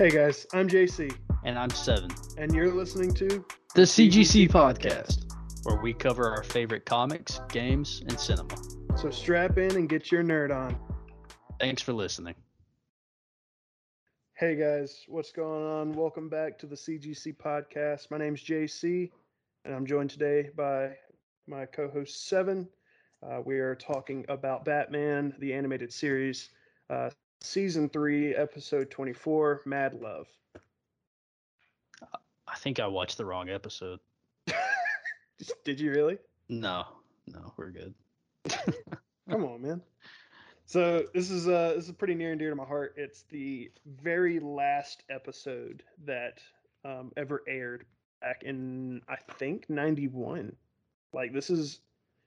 Hey guys, I'm JC, And I'm Seven, and you're listening to the CGC podcast, where we cover our favorite comics, games, and cinema. So Strap In and Get Your Nerd On. Thanks for listening. Hey guys, what's going on? Welcome back to the CGC podcast. My name's JC, and I'm joined today by my co host Seven. Uh, we are talking about Batman, the animated series, uh, season three, episode 24, Mad Love. I think I watched the wrong episode. Did you really? No, no, we're good. Come on, man. So this is uh this is pretty near and dear to my heart. It's the very last episode that um, ever aired back in I think '91. Like this is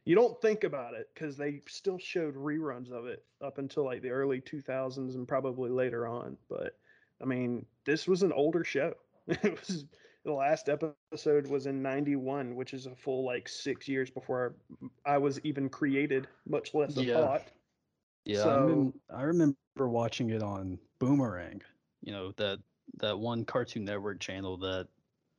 you don't think about it because they still showed reruns of it up until like the early 2000s and probably later on. But I mean, this was an older show. it was the last episode was in 91 which is a full like six years before i was even created much less a Yeah. thought Yeah, I, So- remem- I remember watching it on Boomerang. You know that that one Cartoon Network channel that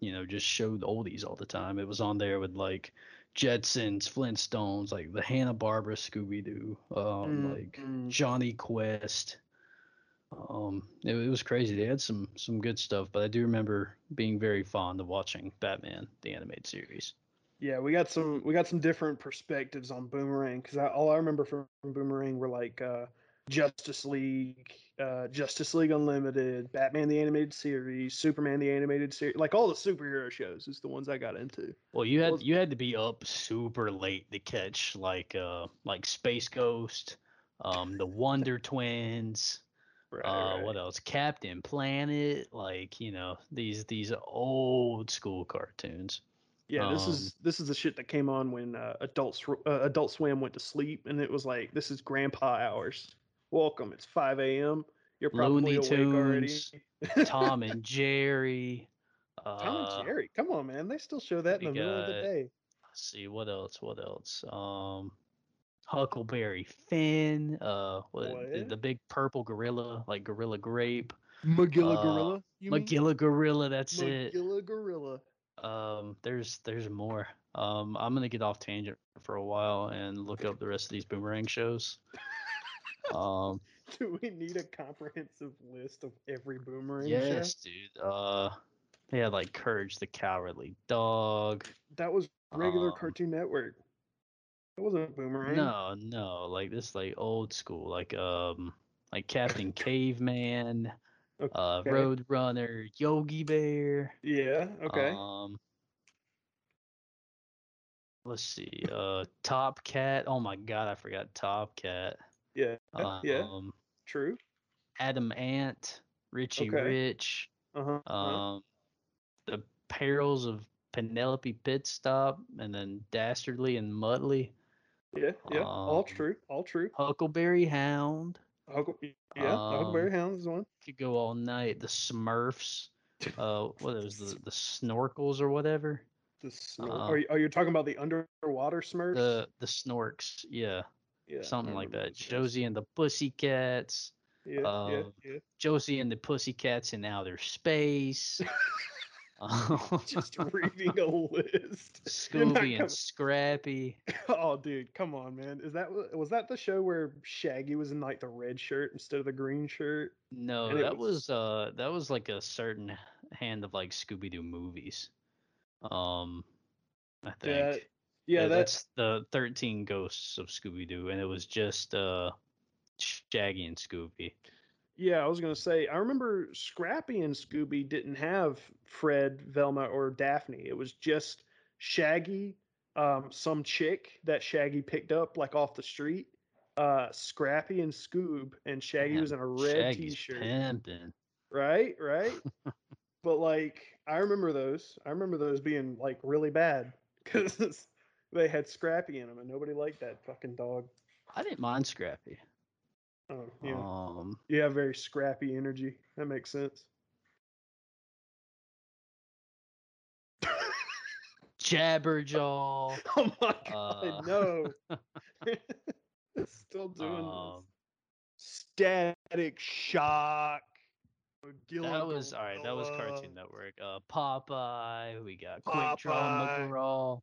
you know just showed oldies all the time. It was on there with like Jetsons, Flintstones, like the Hanna Barbera, Scooby Doo, um, like Mm, Jonny Quest. Um, it, it was crazy. They had some some good stuff, but I do remember being very fond of watching Batman the animated series. yeah we got some we got some different perspectives on boomerang because all i remember from boomerang were like uh justice league uh justice league unlimited batman the animated series superman the animated series like all the superhero shows is the ones i got into Well, you had you had to be up super late to catch like uh like Space Ghost, um, the Wonder Twins, right, uh, right. what else? Captain Planet, like you know these these old school cartoons. Yeah, this Um, is this is the shit that came on when uh, Adult Sw- uh, Adult Swim went to sleep, and it was like, this is Grandpa hours. Welcome. It's five a.m. You're probably Looney awake already. Tunes, Tom and Jerry. Uh, Tom and Jerry, come on, man. They still show that in the we middle of the day. Let's see what else. What else? Um, Huckleberry Finn. Uh, what, the, What? the big purple gorilla, like Gorilla Grape. Magilla uh, Gorilla. You mean? Magilla Gorilla. That's it. Magilla Gorilla. Um, there's there's more. Um, I'm gonna get off tangent for a while and look up the rest of these boomerang shows. Um, Do we need a comprehensive list of every boomerang yes, dude. Uh, they had like Courage the Cowardly Dog. That was regular Um, Cartoon Network. That wasn't a boomerang. No, no, like this like old school, like um, like Captain Caveman, uh, Okay. Road Runner, Yogi Bear. Yeah. Okay. Um, let's see. Uh, Top Cat. Oh my God, I forgot Top Cat. Yeah. yeah. Um, True. Atom Ant, Richie Okay. Rich, Uh huh. um, the Perils of Penelope Pitstop, and then Dastardly and Muttley, Yeah, yeah, all Um, true, all true. Huckleberry Hound. Huckle, yeah, the Huckleberry Hound is one. Could go all night. The Smurfs. Uh, what was the the Snorkels or whatever? The snor- Uh, are, you, are you talking about the underwater Smurfs? The the Snorks. Yeah, yeah, something like that. Josie and the Pussycats. Yeah, yeah, uh, yeah. Josie and the Pussycats in outer space. Um, Just reading a list. Scooby and Scrappy. Oh, dude, come on, man. Is that was that the show where Shaggy was in like the red shirt instead of the green shirt? No, And that was- was uh that was like a certain hand of like Scooby Doo movies. Um I think. Yeah, yeah, that's that's the thirteen ghosts of Scooby Doo and it was just uh Shaggy and Scooby. Yeah, I was gonna say. I remember Scrappy and Scooby didn't have Fred, Velma, or Daphne. It was just Shaggy, um, some chick that Shaggy picked up like off the street, uh, Scrappy and Scoob, and Shaggy Damn, was in a red Shaggy's T-shirt. pimping. Right, right. but like, I remember those. I remember those being like really bad because they had Scrappy in them, and nobody liked that fucking dog. I didn't mind Scrappy. Oh, yeah. Um You have very scrappy energy. That makes sense. Jabberjaw. Oh my god, Uh, no. Still doing Um, this. Static shock. Gilligan that was all right. That was Cartoon Network. Uh, Popeye. We got Quick Draw McGraw.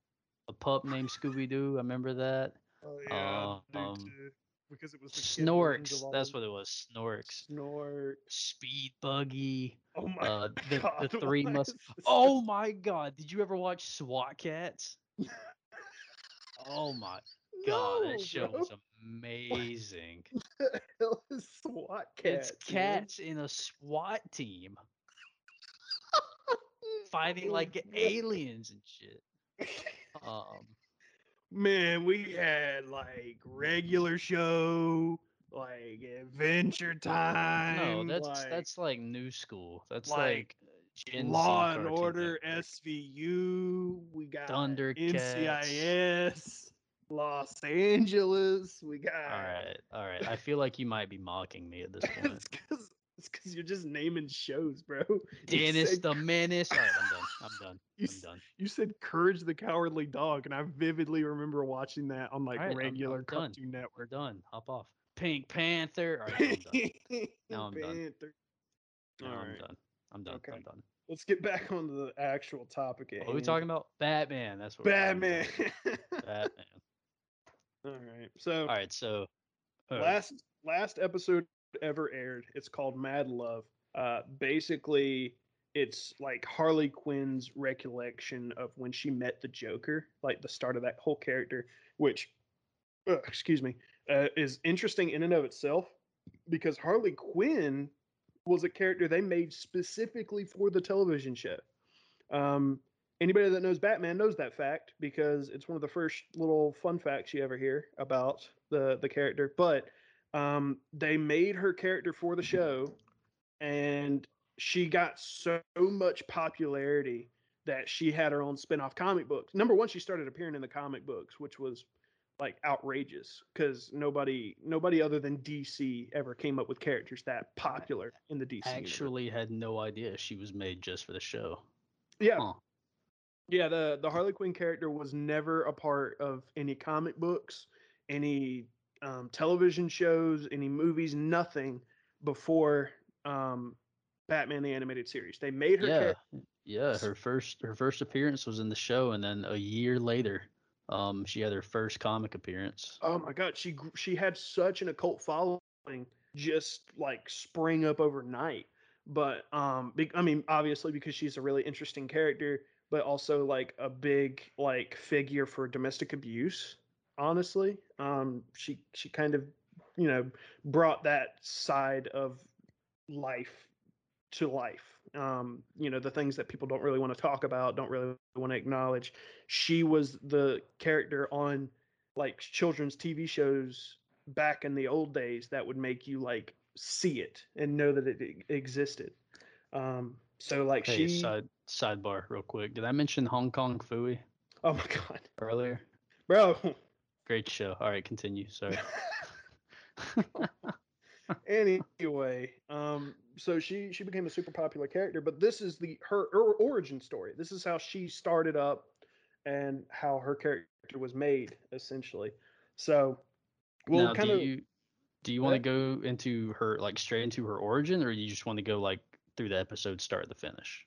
A pup named Scooby Doo. I remember that. Oh yeah, Um. Because it was Snorks. That's what it was. Snorks. Snork. Speed Buggy. Oh my Uh, the, god. the three must. Oh my god! Did you ever watch SWAT Kats? oh my god, No, that show bro. was amazing. the hell is SWAT Kats? it's cats in a SWAT team fighting Oh, like aliens and shit. Um, Man, we had like regular show, like Adventure Time. no, that's like, that's like new school. That's like, like, Law and Order, Network. SVU. We got Thundercats. NCIS, Los Angeles. We got. All right, all right. I feel like you might be mocking me at this point. it's because you're just naming shows, bro. Dennis said- the Menace. All right, I'm done. I'm done. You I'm done. You said Courage the Cowardly Dog, and I vividly remember watching that on like right, I'm- I'm regular done. Cartoon We're Network. done. Hop off. Pink Panther. All right, I'm. Now I'm done. Panther. No, All I'm done. I'm done. Okay. I'm done. Let's get back on to the actual topic. At What are we talking about? Batman. That's what. Batman. Batman. All right. So All right. So. uh, last last episode ever aired. It's called Mad Love. Uh, basically, it's like Harley Quinn's recollection of when she met the Joker, like the start of that whole character, which, uh, excuse me, uh, is interesting in and of itself because Harley Quinn was a character they made specifically for the television show. Um, anybody that knows Batman knows that fact because it's one of the first little fun facts you ever hear about the the character. But um, they made her character for the show, and she got so much popularity that she had her own spin-off comic books. Number one, she started appearing in the comic books, which was like outrageous because nobody nobody other than DC ever came up with characters that popular in the DC. universe. actually had no idea she was made just for the show. yeah, Huh. Yeah, the the Harley Quinn character was never a part of any comic books, any um, television shows, any movies, nothing before um, Batman the animated series. They made her Yeah. character. Yeah. Her first her first appearance was in the show, and then a year later, um, she had her first comic appearance. Oh my god, she she had such an occult following, just like spring up overnight. But um, be, I mean, obviously because she's a really interesting character, but also like a big like figure for domestic abuse. Honestly, um, she she kind of you know brought that side of life to life. Um, you know, the things that people don't really want to talk about, don't really want to acknowledge. She was the character on like children's TV shows back in the old days that would make you like see it and know that it existed. Um, so like Hey, she, side sidebar, real quick. Did I mention Hong Kong Phooey oh my god, earlier? bro. Great show. All right, continue. Sorry. anyway, um, so she she became a super popular character, but this is the her, her origin story. This is how she started up and how her character was made, essentially. So we'll now, kind do of you do you want to go into her like straight into her origin, or you just want to go like through the episode start to finish?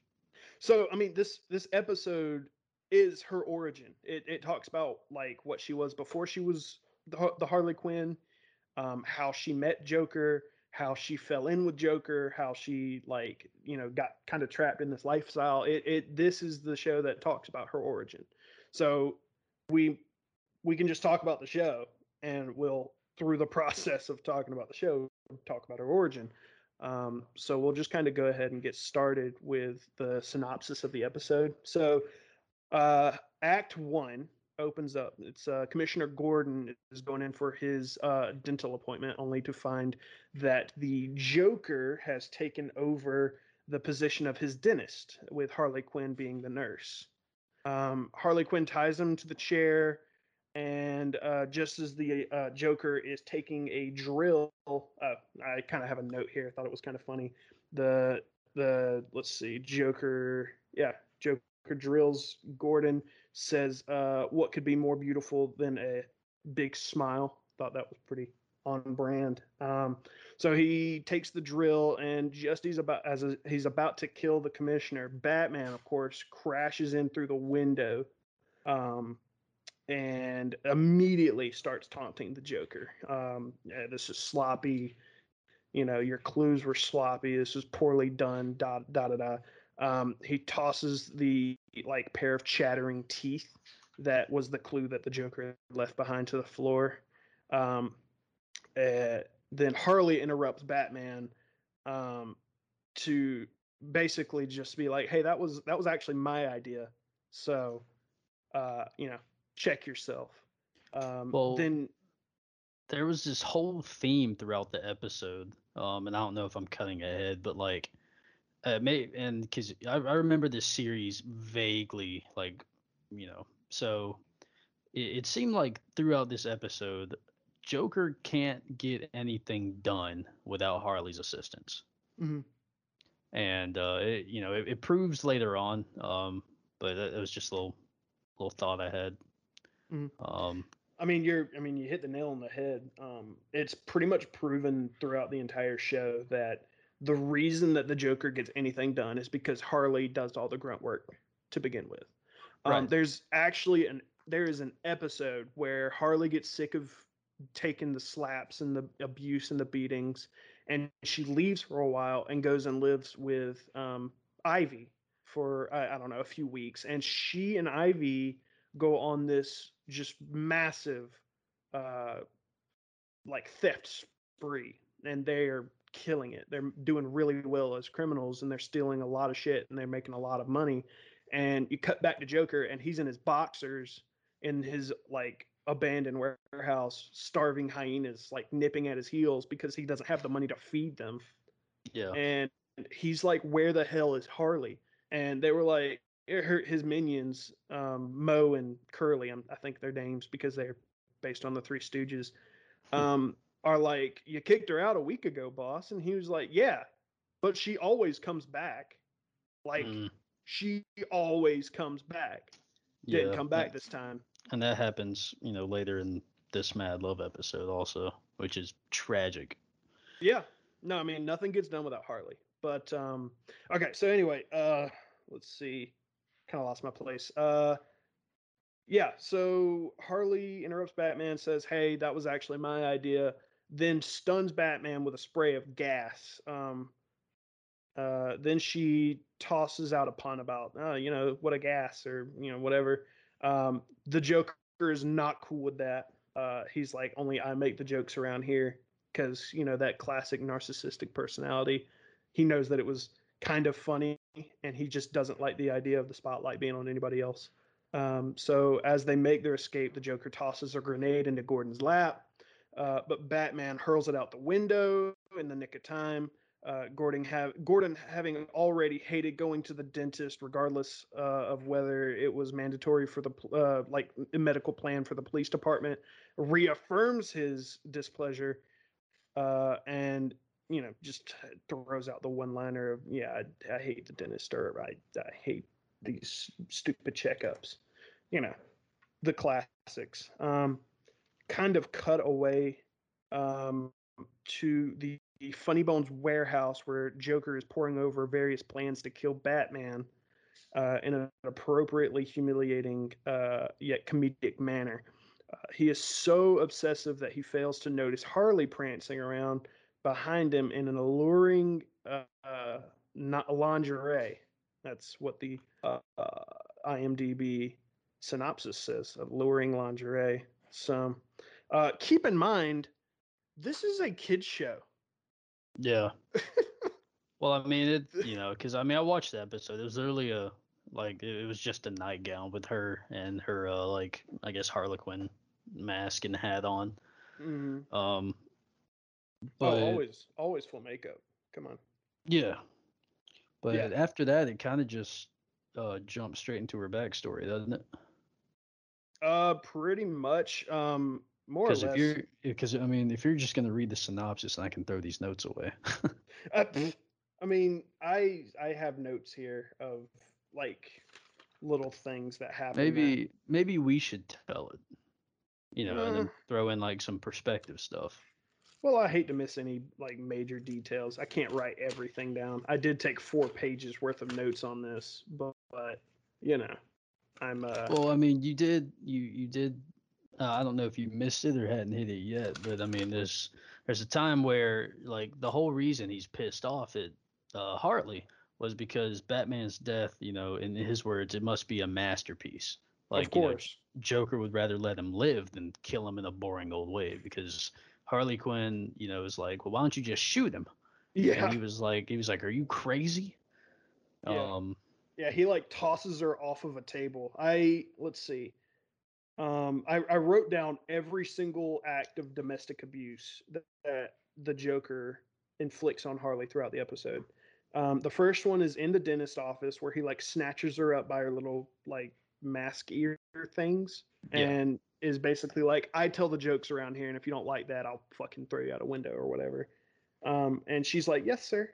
So I mean, this this episode is her origin. It it talks about like what she was before she was the, the Harley Quinn, um, how she met Joker, how she fell in with Joker, how she like you know got kind of trapped in this lifestyle. It it this is the show that talks about her origin. So we we can just talk about the show, and we'll through the process of talking about the show talk about her origin. Um, so we'll just kind of go ahead and get started with the synopsis of the episode. So, uh, Act One opens up. It's uh, Commissioner Gordon is going in for his uh, dental appointment, only to find that the Joker has taken over the position of his dentist, with Harley Quinn being the nurse. Um, Harley Quinn ties him to the chair, and uh, just as the uh, Joker is taking a drill, uh, I kind of have a note here. I thought it was kind of funny. The the let's see, Joker, yeah, Joker drills Gordon. Says, uh, "What could be more beautiful than a big smile?" Thought that was pretty on brand. Um, so he takes the drill, and just he's about as a, he's about to kill the commissioner, Batman, of course, crashes in through the window, um, and immediately starts taunting the Joker. Um, yeah, this is sloppy. You know, your clues were sloppy. This was poorly done. Da da da da. Um, he tosses the like pair of chattering teeth that was the clue that the Joker left behind to the floor. Um, uh, then Harley interrupts Batman um, to basically just be like, "Hey, that was that was actually my idea." So, uh, you know, check yourself. Um, Well, then, there was this whole theme throughout the episode um and i don't know if i'm cutting ahead but like uh may and because I, I remember this series vaguely like you know so it, it seemed like throughout this episode joker can't get anything done without harley's assistance Mhm. and uh it, you know it, it proves later on um but it, it was just a little little thought i had Mhm. um I mean, you're I mean, you hit the nail on the head. Um, it's pretty much proven throughout the entire show that the reason that the Joker gets anything done is because Harley does all the grunt work to begin with. Um, Right. There's actually an there is an episode where Harley gets sick of taking the slaps and the abuse and the beatings, and she leaves for a while and goes and lives with um, Ivy for I, I don't know a few weeks, and she and Ivy go on this just massive uh like theft spree and they're killing it. They're doing really well as criminals and they're stealing a lot of shit and they're making a lot of money and you cut back to joker and he's in his boxers in his like abandoned warehouse starving hyenas like nipping at his heels because he doesn't have the money to feed them. Yeah. And he's like, "Where the hell is Harley?" And they were like, it hurt his minions, um, Mo and Curly, I'm, I think their names because they're based on the Three Stooges, um, are like, "You kicked her out a week ago, boss," and he was like, "Yeah, but she always comes back. Like Mm, she always comes back. Didn't come that- back this time." And that happens, you know, later in this Mad Love episode also, which is tragic. Yeah. No, I mean nothing gets done without Harley. But um okay, so anyway, uh let's see. Kind of lost my place. Uh yeah, so Harley interrupts Batman, says, "Hey, that was actually my idea." Then stuns Batman with a spray of gas. Um uh then she tosses out a pun about, "Oh, you know, what a gas or, you know, whatever." Um the Joker is not cool with that. Uh he's like, "Only I make the jokes around here." because you know that classic narcissistic personality he knows that it was kind of funny and he just doesn't like the idea of the spotlight being on anybody else um, so as they make their escape the joker tosses a grenade into gordon's lap uh, but batman hurls it out the window in the nick of time. Uh, Gordon, Gordon having already hated going to the dentist, regardless uh, of whether it was mandatory for the uh, like medical plan for the police department, reaffirms his displeasure uh, and you know just throws out the one liner of yeah I, I hate the dentist or I, I hate these stupid checkups you know the classics. Um, kind of cut away um, to the funny bones warehouse where joker is poring over various plans to kill batman uh, in an appropriately humiliating uh, yet comedic manner uh, he is so obsessive that he fails to notice Harley prancing around behind him in an alluring uh, uh, lingerie. That's what the uh, IMDb synopsis says: alluring lingerie. So uh, keep in mind, this is a kids show. Yeah. well, I mean, it, you know, because I mean, I watched the episode. It was literally a, like, it, was just a nightgown with her and her, uh, like, I guess Harlequin mask and hat on. Mhm. Um, Oh, but always, always full makeup. Come on. yeah. But Yeah. after that, it kind of just uh, jumped straight into her backstory, doesn't it? Uh, pretty much. Um, more or Because if you're, because I mean, if you're just gonna read the synopsis, and I can throw these notes away. Uh, I mean, I I have notes here of like little things that happen. that- maybe, maybe we should tell it. You know, and then Uh. throw in like some perspective stuff. Well, I hate to miss any like major details. I can't write everything down. I did take four pages worth of notes on this, but, but you know, I'm uh. Well, I mean, you did you you did. Uh, I don't know if you missed it or hadn't hit it yet, but I mean, there's there's a time where like the whole reason he's pissed off at uh, Harley was because Batman's death. You know, in his words, it must be a masterpiece. Like, of course. You know, Joker would rather let him live than kill him in a boring old way because Harley Quinn, you know, is like, well, why don't you just shoot him? yeah. And he was like, he was like, are you crazy? Yeah. Um, Yeah, he like tosses her off of a table. I let's see. Um, I, I wrote down every single act of domestic abuse that, that the Joker inflicts on Harley throughout the episode. Um, the first one is in the dentist office where he like snatches her up by her little like mask ear things Yeah. and is basically like, I tell the jokes around here, and if you don't like that, I'll fucking throw you out a window or whatever. Um, and she's like, Yes, sir.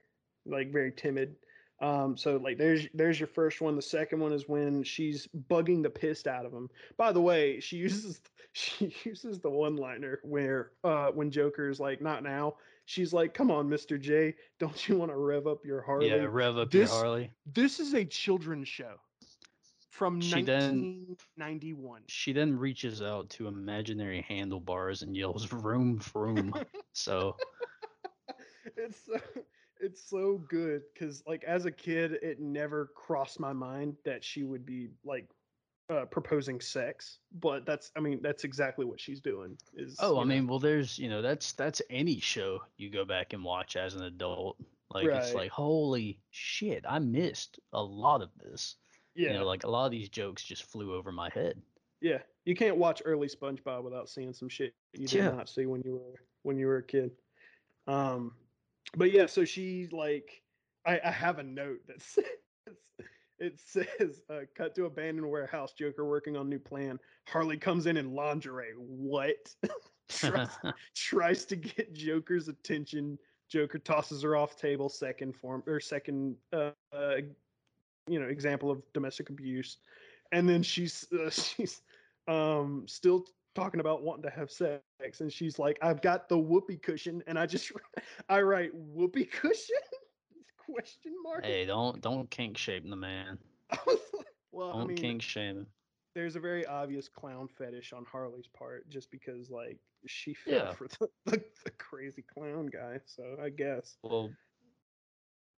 Like very timid. Um, so like there's there's your first one. The second one is when she's bugging the pissed out of him. By the way, she uses she uses the one liner where uh when Joker's like, not now. She's like, Come on, Mr. J, don't you want to rev up your Harley? yeah, rev up This- your Harley. This is a children's show from She then- 1991. She then reaches out to imaginary handlebars and yells "vroom vroom." so it's so it's so good because like as a kid it never crossed my mind that she would be like uh, proposing sex but that's i mean that's exactly what she's doing is Oh, I know- mean, well, there's you know that's that's any show you go back and watch as an adult. Like it's like holy shit, I missed a lot of this. yeah You know, like a lot of these jokes just flew over my head. yeah you can't watch early spongebob without seeing some shit you did Yeah. not see when you were when you were a kid um but yeah so she like i i have a note that says it says uh, cut to abandoned warehouse joker working on new plan. Harley comes in in lingerie. What? Tries, tries to get joker's attention. Joker tosses her off table second form or second uh, uh you know example of domestic abuse. And then she's uh, she's um still talking about wanting to have sex and she's like i've got the whoopee cushion and i just i write whoopee cushion question mark hey, don't don't kink shame the man. I well i Don't mean kink shame him. there's a very obvious clown fetish on harley's part just because like she fell Yeah. for the, the, the crazy clown guy so i guess Well,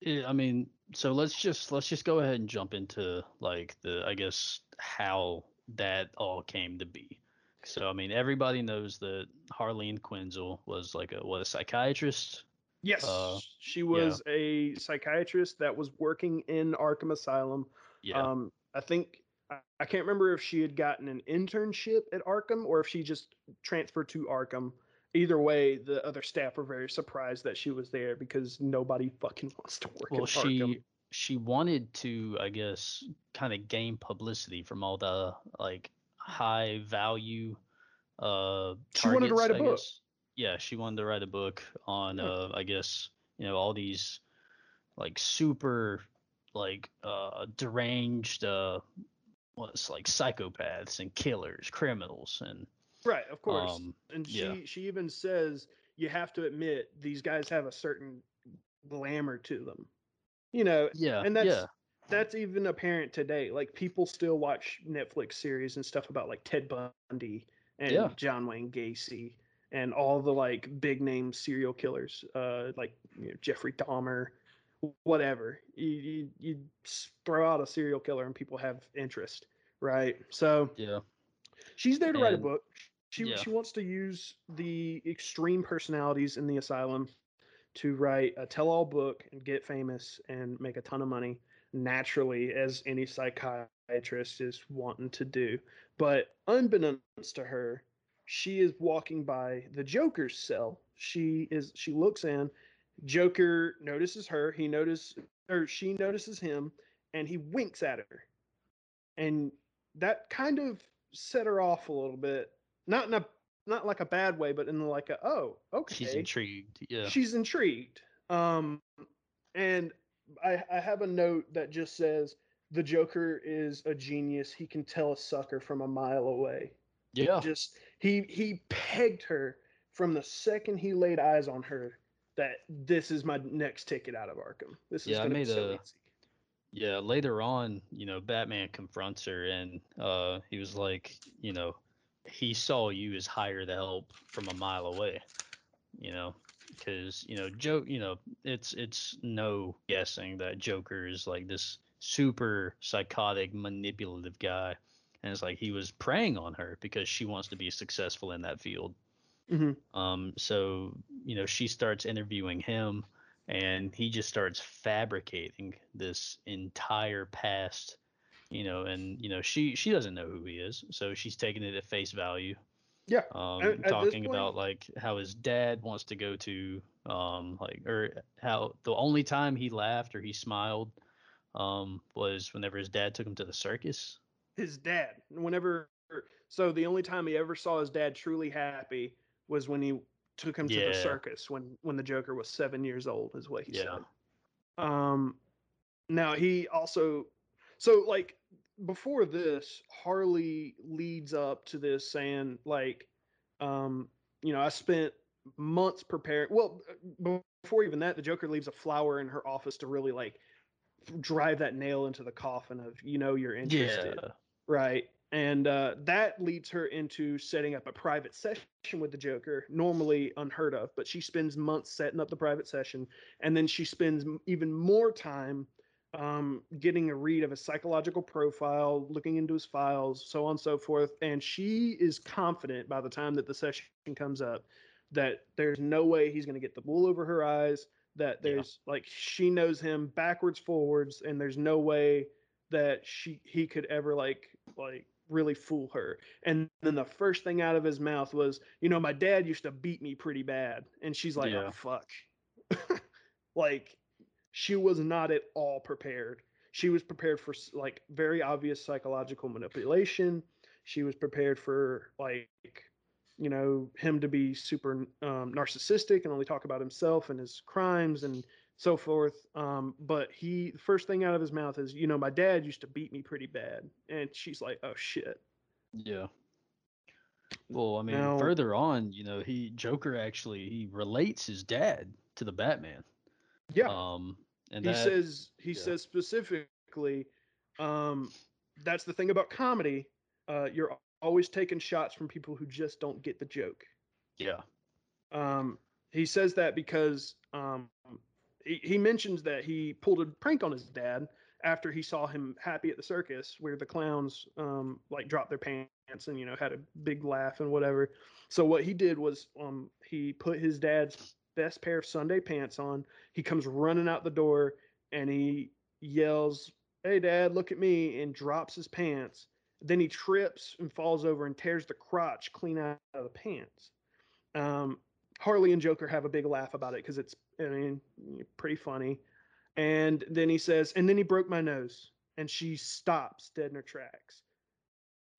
yeah, I mean, so let's just let's just go ahead and jump into like the I guess how that all came to be. So I mean, everybody knows that Harleen Quinzel was like a what a psychiatrist. yes Uh, she was a psychiatrist that was working in arkham asylum Yeah, Um, I think I, I can't remember if she had gotten an internship at Arkham or if she just transferred to Arkham. Either way, the other staff were very surprised that she was there because nobody fucking wants to work well, at she Arkham. she wanted to I guess kind of gain publicity from all the like high value uh She wanted to write a I book. guess. Yeah, she wanted to write a book on Yeah. uh I guess, you know, all these like super like uh deranged uh what's like psychopaths and killers, criminals and Right, of course. um and she yeah. she even says you have to admit these guys have a certain glamour to them. You know, yeah, and that's yeah. That's even apparent today. Like people still watch Netflix series and stuff about like Ted Bundy and Yeah. John Wayne Gacy and all the like big name serial killers, uh, like you know, Jeffrey Dahmer, whatever. You, you you throw out a serial killer and people have interest, right? So Yeah. she's there to write a book. She yeah. she wants to use the extreme personalities in the asylum to write a tell-all book and get famous and make a ton of money naturally as any psychiatrist is wanting to do. But unbeknownst to her, she is walking by the Joker's cell. She is she looks in, Joker notices her, he notices or she notices him and he winks at her. And that kind of set her off a little bit. Not in a not like a bad way, but in like a oh, okay She's intrigued. Yeah. she's intrigued. Um, and I, I have a note that just says the Joker is a genius. He can tell a sucker from a mile away. yeah. Just he he pegged her from the second he laid eyes on her that this is my next ticket out of Arkham. This is Yeah, I gonna be made so a- easy. Yeah, later on, you know, Batman confronts her and uh he was like, you know, he saw you as hired help from a mile away. You know, cuz you know, Joe, you know, it's it's no guessing that Joker is like this super psychotic manipulative guy. And it's like he was preying on her because she wants to be successful in that field. Mhm. Um so, you know, she starts interviewing him and he just starts fabricating this entire past you know and you know she she doesn't know who he is so she's taking it at face value Yeah, um At- at talking point- about like how his dad wants to go to um like or how the only time he laughed or he smiled um was whenever his dad took him to the circus his dad. Whenever so the only time he ever saw his dad truly happy was when he took him to the circus when when the Joker was seven years old, is what he Yeah. said. Um, now he also so like before this, Harley leads up to this saying like, um, you know, I spent months preparing. Well, before even that, the Joker leaves a flower in her office to really like drive that nail into the coffin of you know you're interested yeah right and uh, that leads her into setting up a private session with the joker normally unheard of but she spends months setting up the private session and then she spends even more time um, getting a read of his psychological profile looking into his files so on and so forth and she is confident by the time that the session comes up that there's no way he's going to get the wool over her eyes that Yeah. there's like she knows him backwards forwards and there's no way that she he could ever like like really fool her and then the first thing out of his mouth was you know my dad used to beat me pretty bad and she's like Yeah. oh fuck like she was not at all prepared. She was prepared for like very obvious psychological manipulation. She was prepared for like you know him to be super um, narcissistic and only talk about himself and his crimes and so forth. Um, but he the first thing out of his mouth is you know my dad used to beat me pretty bad. And she's like oh shit. Yeah. Well, I mean, Now- further on, you know, he Joker actually he relates his dad to the Batman. Yeah Um, and he that, says he yeah. says specifically um, that's the thing about comedy uh, you're always taking shots from people who just don't get the joke yeah, Um, he says that because um, he, he mentions that he pulled a prank on his dad after he saw him happy at the circus where the clowns um, like dropped their pants and you know had a big laugh and whatever. So what he did was um, he put his dad's best pair of Sunday pants on. He comes running out the door and he yells, "Hey dad, look at me!" and drops his pants. Then he trips and falls over and tears the crotch clean out of the pants um, Harley and Joker have a big laugh about it because it's, I mean, pretty funny. And then he says, and then he broke my nose, and she stops dead in her tracks.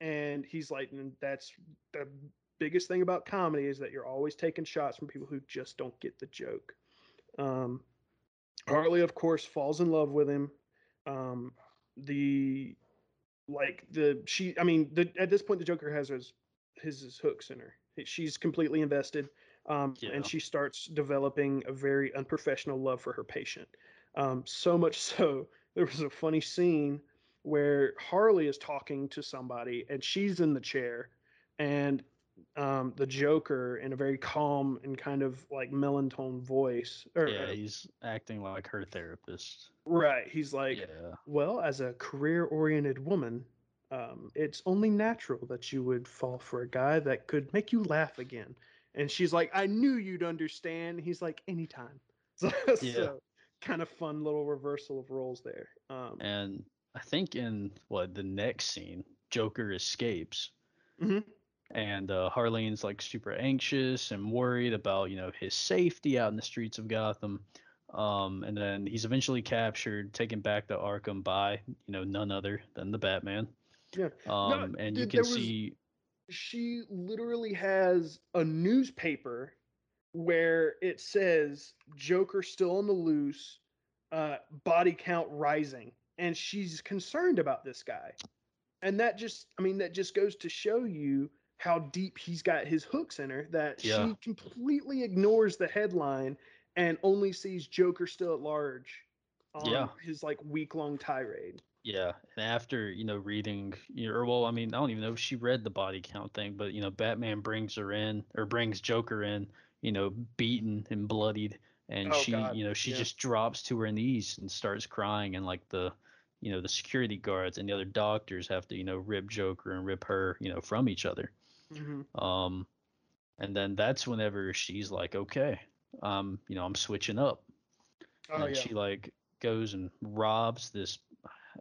And he's like, "And that's the biggest thing about comedy is that you're always taking shots from people who just don't get the joke. Um, Harley, of course, falls in love with him. Um, the like the she, I mean, the at this point, the Joker has his his, his hooks in her. She's completely invested, um, Yeah. and she starts developing a very unprofessional love for her patient. Um, so much so, there was a funny scene where Harley is talking to somebody, and she's in the chair, and um, the Joker, in a very calm and kind of like melantone voice, or, yeah, he's acting like her therapist. right, he's like, yeah, well, as a career oriented woman, um, it's only natural that you would fall for a guy that could make you laugh again. And she's like, I knew you'd understand. He's like, anytime. So, Yeah. so kind of fun little reversal of roles there. Um, and I think in what the next scene, Joker escapes, Mhm. And uh, Harleen's like super anxious and worried about you know his safety out in the streets of Gotham. Um, and then he's eventually captured, taken back to Arkham by you know none other than the Batman. Yeah. Um, and you can was- see, she literally has a newspaper where it says Joker still on the loose, uh, body count rising, and she's concerned about this guy. And that just, I mean, that just goes to show you how deep he's got his hooks in her that Yeah. she completely ignores the headline and only sees Joker still at large on Yeah. his like week long tirade. Yeah, and after you know reading, you know, or well, I mean, I don't even know if she read the body count thing, but you know, Batman brings her in or brings Joker in, you know, beaten and bloodied, and Oh, she, God, you know, she yeah. just drops to her knees and starts crying, and like the, you know, the security guards and the other doctors have to, you know, rip Joker and rip her, you know, from each other. Mm-hmm. Um, and then that's whenever she's like, okay, um, you know, I'm switching up, Oh and yeah. she like goes and robs this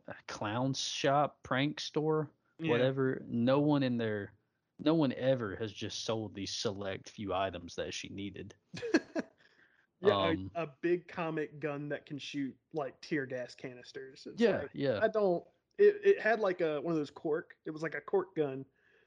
uh, clown shop prank store Yeah. whatever no one in there no one ever has just sold these select few items that she needed yeah, Um, a, a big comic gun that can shoot like tear gas canisters. It's yeah like, yeah I don't. It, it had like a one of those cork. It was like a cork gun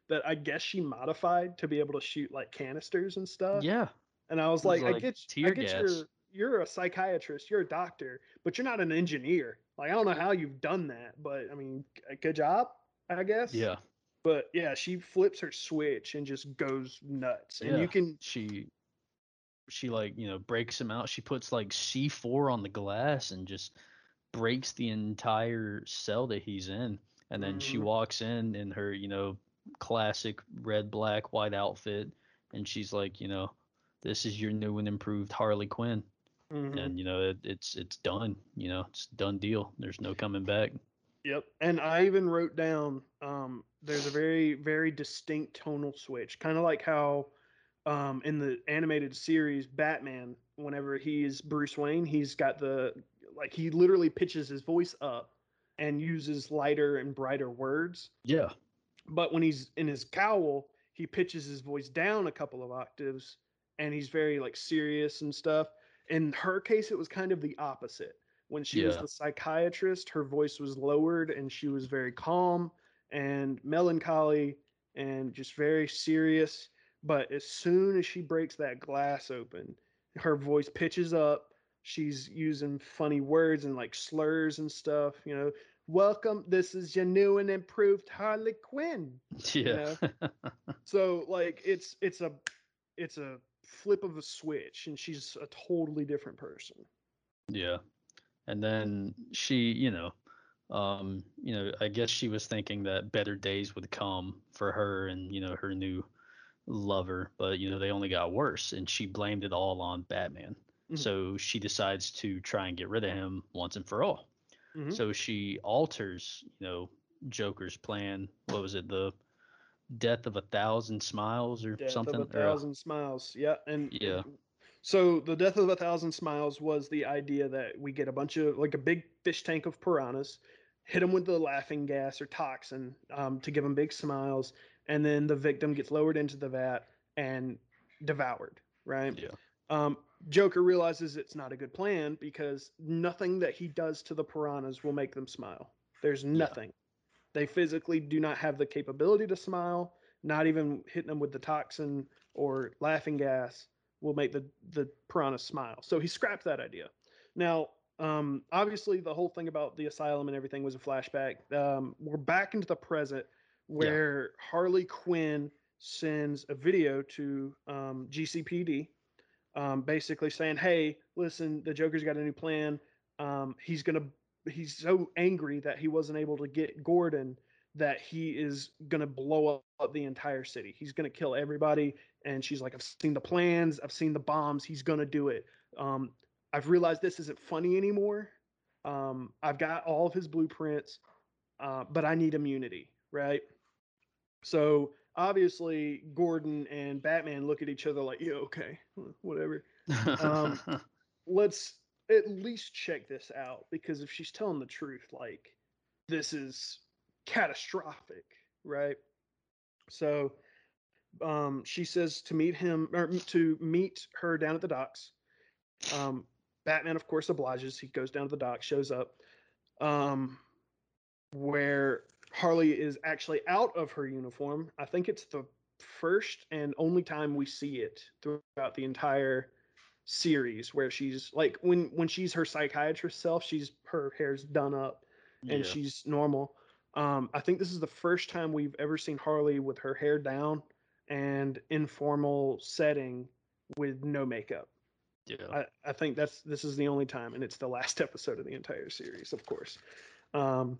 that I guess she modified to be able to shoot like canisters and stuff. yeah And I was was like, I like get, tear I get gas. your, you're a psychiatrist, you're a doctor, but you're not an engineer. Like I don't know how you've done that, but I mean, good job, I guess. yeah But yeah, she flips her switch and just goes nuts, and yeah you can, she she like you know breaks him out she puts like c4 on the glass and just breaks the entire cell that he's in and then she Mhm. walks in in her you know classic red black white outfit and she's like you know this is your new and improved harley quinn Mhm. and you know it, it's it's done you know it's done deal there's no coming back Yep. And I even wrote down um, there's a very, very distinct tonal switch, kind of like how um, in the animated series Batman, whenever he is Bruce Wayne, he's got the like he literally pitches his voice up and uses lighter and brighter words. yeah But when he's in his cowl, he pitches his voice down a couple of octaves and he's very like serious and stuff. In her case, it was kind of the opposite. When she was the psychiatrist, her voice was lowered and she was very calm and melancholy and just very serious. But as soon as she breaks that glass open, her voice pitches up. She's using funny words and like slurs and stuff, you know. Welcome, this is your new and improved Harley Quinn. yeah So like it's it's a it's a flip of a switch and she's a totally different person. Yeah. And then she, you know, um, you know, I guess she was thinking that better days would come for her and, you know, her new lover, but you know, they only got worse and she blamed it all on Batman. Mhm. So she decides to try and get rid of him once and for all. Mhm. So she alters, you know, Joker's plan. What was it? The death of a thousand smiles or something. Death something? of a Or, thousand smiles. Yeah, and Yeah. So the death of a thousand smiles was the idea that we get a bunch of like a big fish tank of piranhas, hit them with the laughing gas or toxin um, to give them big smiles, and then the victim gets lowered into the vat and devoured. Right. yeah. Um, Joker realizes it's not a good plan because nothing that he does to the piranhas will make them smile. There's nothing. They physically do not have the capability to smile. Not even hitting them with the toxin or laughing gas will make the the piranha smile. So he scrapped that idea. Now, um, obviously, the whole thing about the asylum and everything was a flashback. Um, we're back into the present where Harley Quinn sends a video to um, GCPD, um, basically saying, "Hey, listen, the Joker's got a new plan. Um, he's gonna he's so angry that he wasn't able to get Gordon that he is gonna blow up the entire city. He's gonna kill everybody." And she's like, "I've seen the plans. I've seen the bombs. He's gonna do it. Um, I've realized this isn't funny anymore. Um, I've got all of his blueprints, uh, but I need immunity, right?" So obviously, Gordon and Batman look at each other like, "Yeah, okay, whatever." Um, let's at least check this out because if she's telling the truth, like this is catastrophic, right? So um, she says to meet him or to meet her down at the docks. Um, Batman, of course, obliges. He goes down to the dock, shows up, um, where Harley is actually out of her uniform. I think it's the first and only time we see it throughout the entire series where she's like when when she's her psychiatrist self she's her hair's done up and Yeah. she's normal um i think this is the first time we've ever seen harley with her hair down and informal setting with no makeup. Yeah. I, I think that's this is the only time, and it's the last episode of the entire series, of course. Um,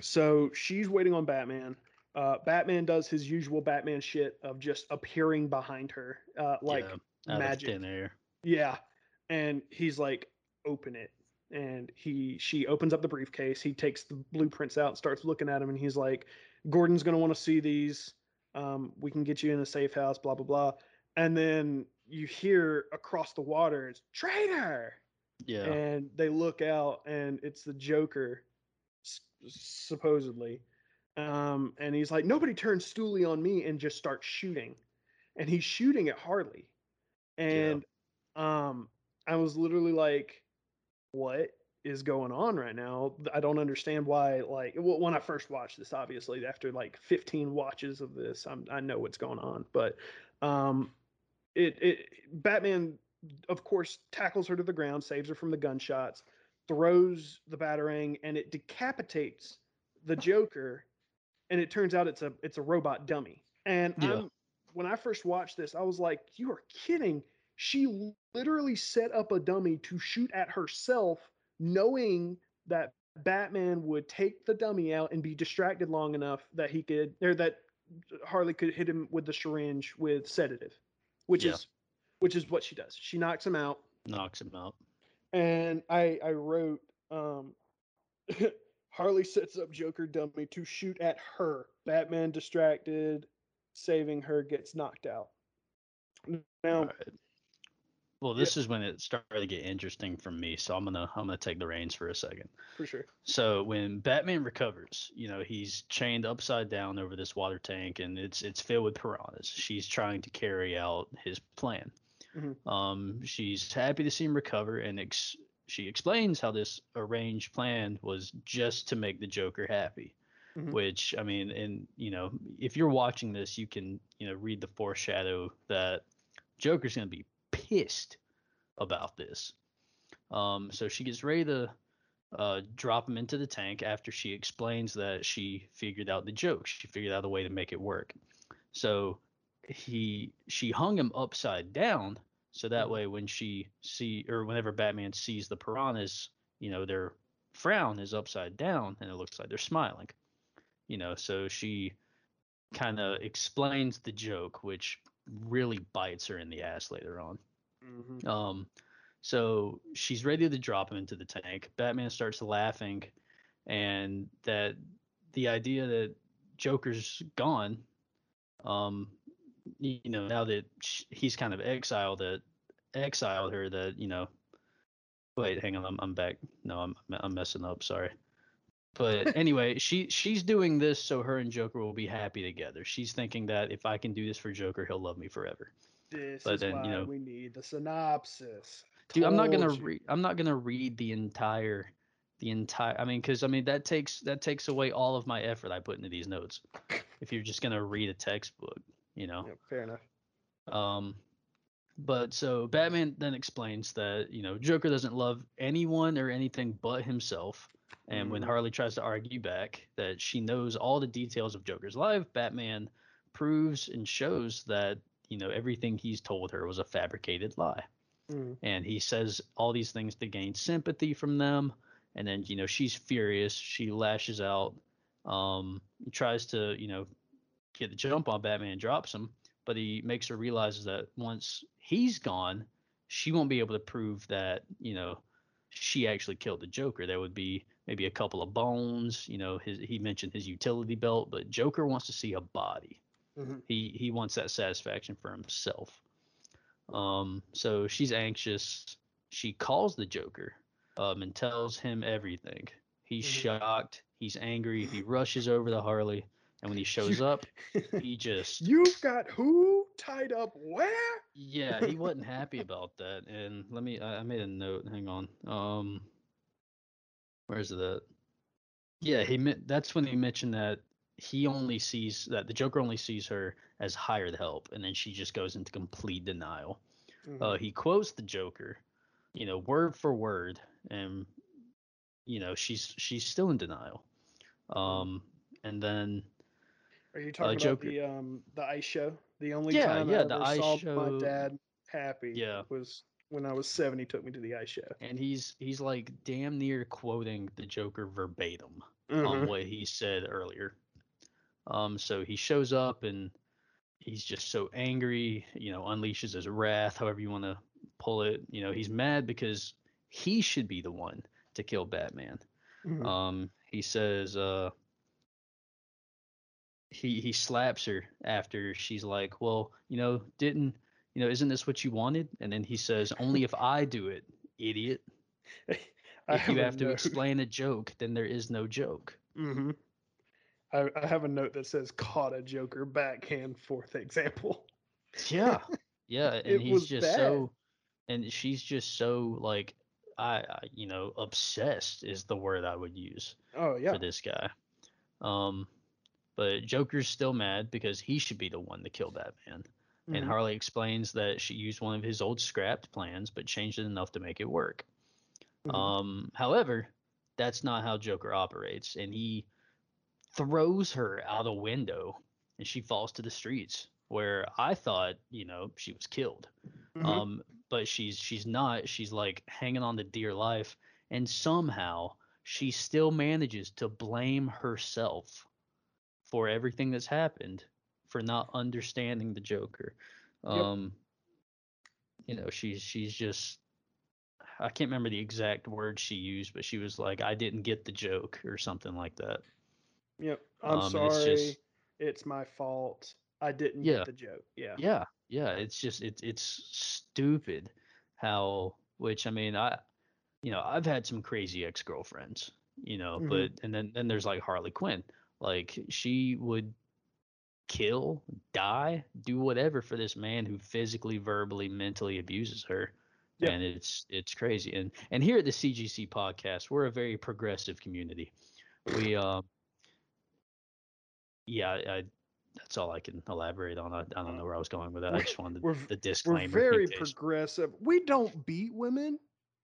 so she's waiting on Batman. Uh, Batman does his usual Batman shit of just appearing behind her, uh, like yeah, magic. Of thin air. Yeah, and he's like, "Open it," and he she opens up the briefcase. He takes the blueprints out, starts looking at them, and he's like, "Gordon's gonna want to see these. Um, we can get you in a safe house." Blah blah blah. And then you hear across the water, "It's traitor!" Yeah. and they look out and it's the joker supposedly um, and he's like nobody turns stoolie on me and just starts shooting and he's shooting at harley. And um, i was literally like what is going on right now? I don't understand why like well, when i first watched this obviously after like 15 watches of this I'm, i know what's going on but um, it, it batman of course, tackles her to the ground, saves her from the gunshots, throws the batarang, and it decapitates the Joker. And it turns out it's a it's a robot dummy. And Yeah. I'm when I first watched this, I was like, "You are kidding!" She literally set up a dummy to shoot at herself, knowing that Batman would take the dummy out and be distracted long enough that he could, or that Harley could hit him with the syringe with sedative, which Yeah. is which is what she does. She knocks him out, Knocks him out. And I I wrote um, Harley sets up Joker dummy to shoot at her. Batman distracted, saving her gets knocked out. Now, right. Well, this is when it started to get interesting for me. So I'm gonna I'm gonna take the reins for a second. for sure. So when Batman recovers, you know, he's chained upside down over this water tank and it's it's filled with piranhas. She's trying to carry out his plan. Mhm. Um, she's happy to see him recover and ex- she explains how this arranged plan was just to make the Joker happy. Mhm. Which I mean, and you know, if you're watching this, you can you know read the foreshadow that Joker's gonna be pissed about this. Um, so she gets ready to uh, drop him into the tank after she explains that she figured out the joke. She figured out a way to make it work. So he she hung him upside down so that Mhm. way when she see or whenever Batman sees the piranhas, you know, their frown is upside down and it looks like they're smiling. You know, so she kind of explains the joke, which really bites her in the ass later on. Mhm. Um, so she's ready to drop him into the tank. Batman starts laughing, and that the idea that Joker's gone, um, you know, now that he's kind of exiled that exiled her, that you know. Wait, hang on, I'm, I'm back. No, I'm I'm messing up. Sorry. But anyway, she she's doing this so her and Joker will be happy together. She's thinking that if I can do this for Joker, he'll love me forever. This But is then, why you know- we need the synopsis. Dude, I'm not gonna read. I'm not gonna read the entire, the entire. I mean, because I mean that takes that takes away all of my effort I put into these notes. If you're just gonna read a textbook, you know. Yep, fair enough. Um, but so Batman then explains that you know Joker doesn't love anyone or anything but himself, and when Mhm. Harley tries to argue back that she knows all the details of Joker's life, Batman proves and shows that you know everything he's told her was a fabricated lie Mhm. and he says all these things to gain sympathy from them and then you know she's furious she lashes out um tries to you know get the jump on batman and drops him but he makes her realize that once he's gone she won't be able to prove that you know she actually killed the joker there would be maybe a couple of bones you know his he mentioned his utility belt but joker wants to see a body Mhm. he he wants that satisfaction for himself. Um, so she's anxious. She calls the Joker, um, and tells him everything. He's Mhm. shocked. He's angry. He rushes over to Harley, and when he shows up, he just You've got who tied up where? yeah, he wasn't happy about that. And let me, I, I made a note. Hang on. Um, where's that? Yeah, he meant that's when he mentioned that he only sees that the Joker only sees her as hired help, and then she just goes into complete denial. Mhm. Uh, he quotes the Joker, you know, word for word, and you know she's she's still in denial. Um, and then Are you talking about Joker- the um the ice show? The only Yeah, time yeah, I ever saw show- my dad happy Yeah. was when I was seven. He took me to the ice show. and he's he's like damn near quoting the Joker verbatim on Mhm. what he said earlier. Um, so he shows up and he's just so angry, you know, unleashes his wrath, however you want to pull it. You know, he's mad because he should be the one to kill Batman. Mhm. Um, he says, uh, he he slaps her after she's like, well, you know, didn't you know, isn't this what you wanted? And then he says, only if I do it, idiot. If you a have to note. explain a joke, then there is no joke. Mhm. I, I have a note that says "caught a Joker backhand." Fourth example. Yeah, yeah, and he's just bad. so, and she's just so like, I, I, you know, obsessed is the word I would use Oh yeah. for this guy. Um, but Joker's still mad because he should be the one to kill Batman. And Mhm. Harley explains that she used one of his old scrapped plans, but changed it enough to make it work. Mhm. Um, however, that's not how Joker operates, and he throws her out a window, and she falls to the streets. Where I thought, you know, she was killed, Mhm. um, but she's she's not. She's like hanging on to dear life, and somehow she still manages to blame herself for everything that's happened, for not understanding the Joker. Yep. Um, you know, she's she's just I can't remember the exact words she used, but she was like, "I didn't get the joke" or something like that. Yep. I'm Um, sorry. it's just, It's, my fault. I didn't Yeah. get the joke. Yeah. Yeah, yeah, it's just it's it's stupid how which I mean I you know, I've had some crazy ex-girlfriends, you know, Mhm. but and then then there's like Harley Quinn. Like she would kill, die, do whatever for this man who physically, verbally, mentally abuses her. Yep. And it's it's crazy. And and here at the CGC podcast, we're a very progressive community. We um yeah, I, that's all I can elaborate on. I, I don't know where I was going with that. I just wanted we're the, the We're very progressive. We don't beat women.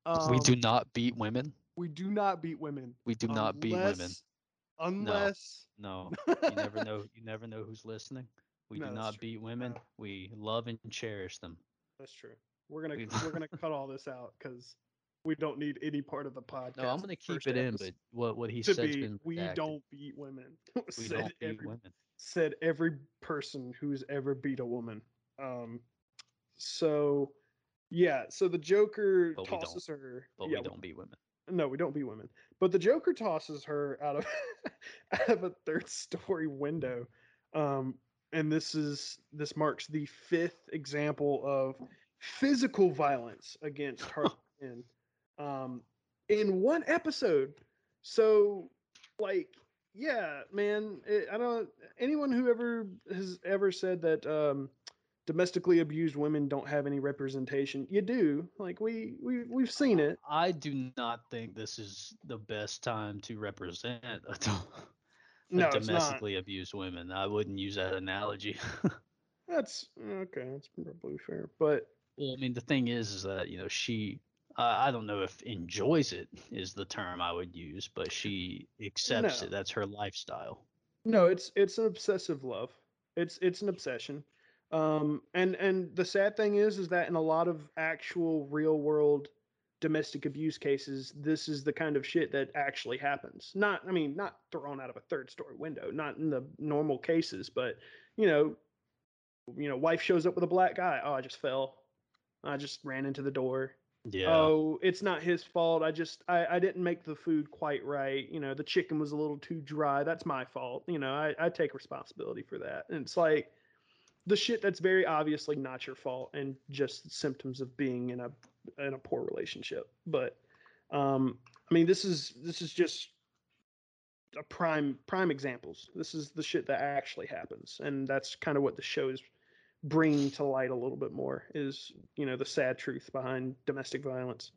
Um, we do not beat women. We do not beat women. We do not beat women. Unless, Unless. No, you never know. You never know who's listening. We No, do not beat women. No. We love and cherish them. That's true. We're gonna We- we're gonna cut all this out because we don't need any part of the podcast. No, I'm gonna keep it in, but what what he be been we redacted. don't beat women. we said don't beat every women. said every person who's ever beat a woman. Um, so yeah, so the Joker But tosses her. But yeah, we don't beat women. No, we don't beat women. But the Joker tosses her out of out of a third story window. Um, and this is this marks the fifth example of physical violence against Harley Quinn um, in one episode. So, like, yeah, man, it, I don't. Anyone who ever has ever said that um, domestically abused women don't have any representation, you do. Like, we we we've seen it. I do not think this is the best time to represent a, No, domestically abused women. I wouldn't use that analogy. That's okay. That's probably fair, but well, I mean, the thing is, is that you know she. I I don't know if enjoys it is the term I would use, but she accepts No. it. That's her lifestyle. no, it's it's an obsessive love. It's it's an obsession. Um, and and the sad thing is, is that in a lot of actual real world domestic abuse cases, this is the kind of shit that actually happens. Not, I mean, not thrown out of a third story window, not in the normal cases, but you know, you know, wife shows up with a black guy. Oh, I just fell. I just ran into the door. Yeah. oh it's not his fault i just I, I didn't make the food quite right you know the chicken was a little too dry that's my fault you know i, I take responsibility for that and it's like the shit that's very obviously not your fault and just symptoms of being in a in a poor relationship. But um i mean this is this is just a prime prime examples. This is the shit that actually happens. And that's kind of what the show is bringing to light a little bit more is you know the sad truth behind domestic violence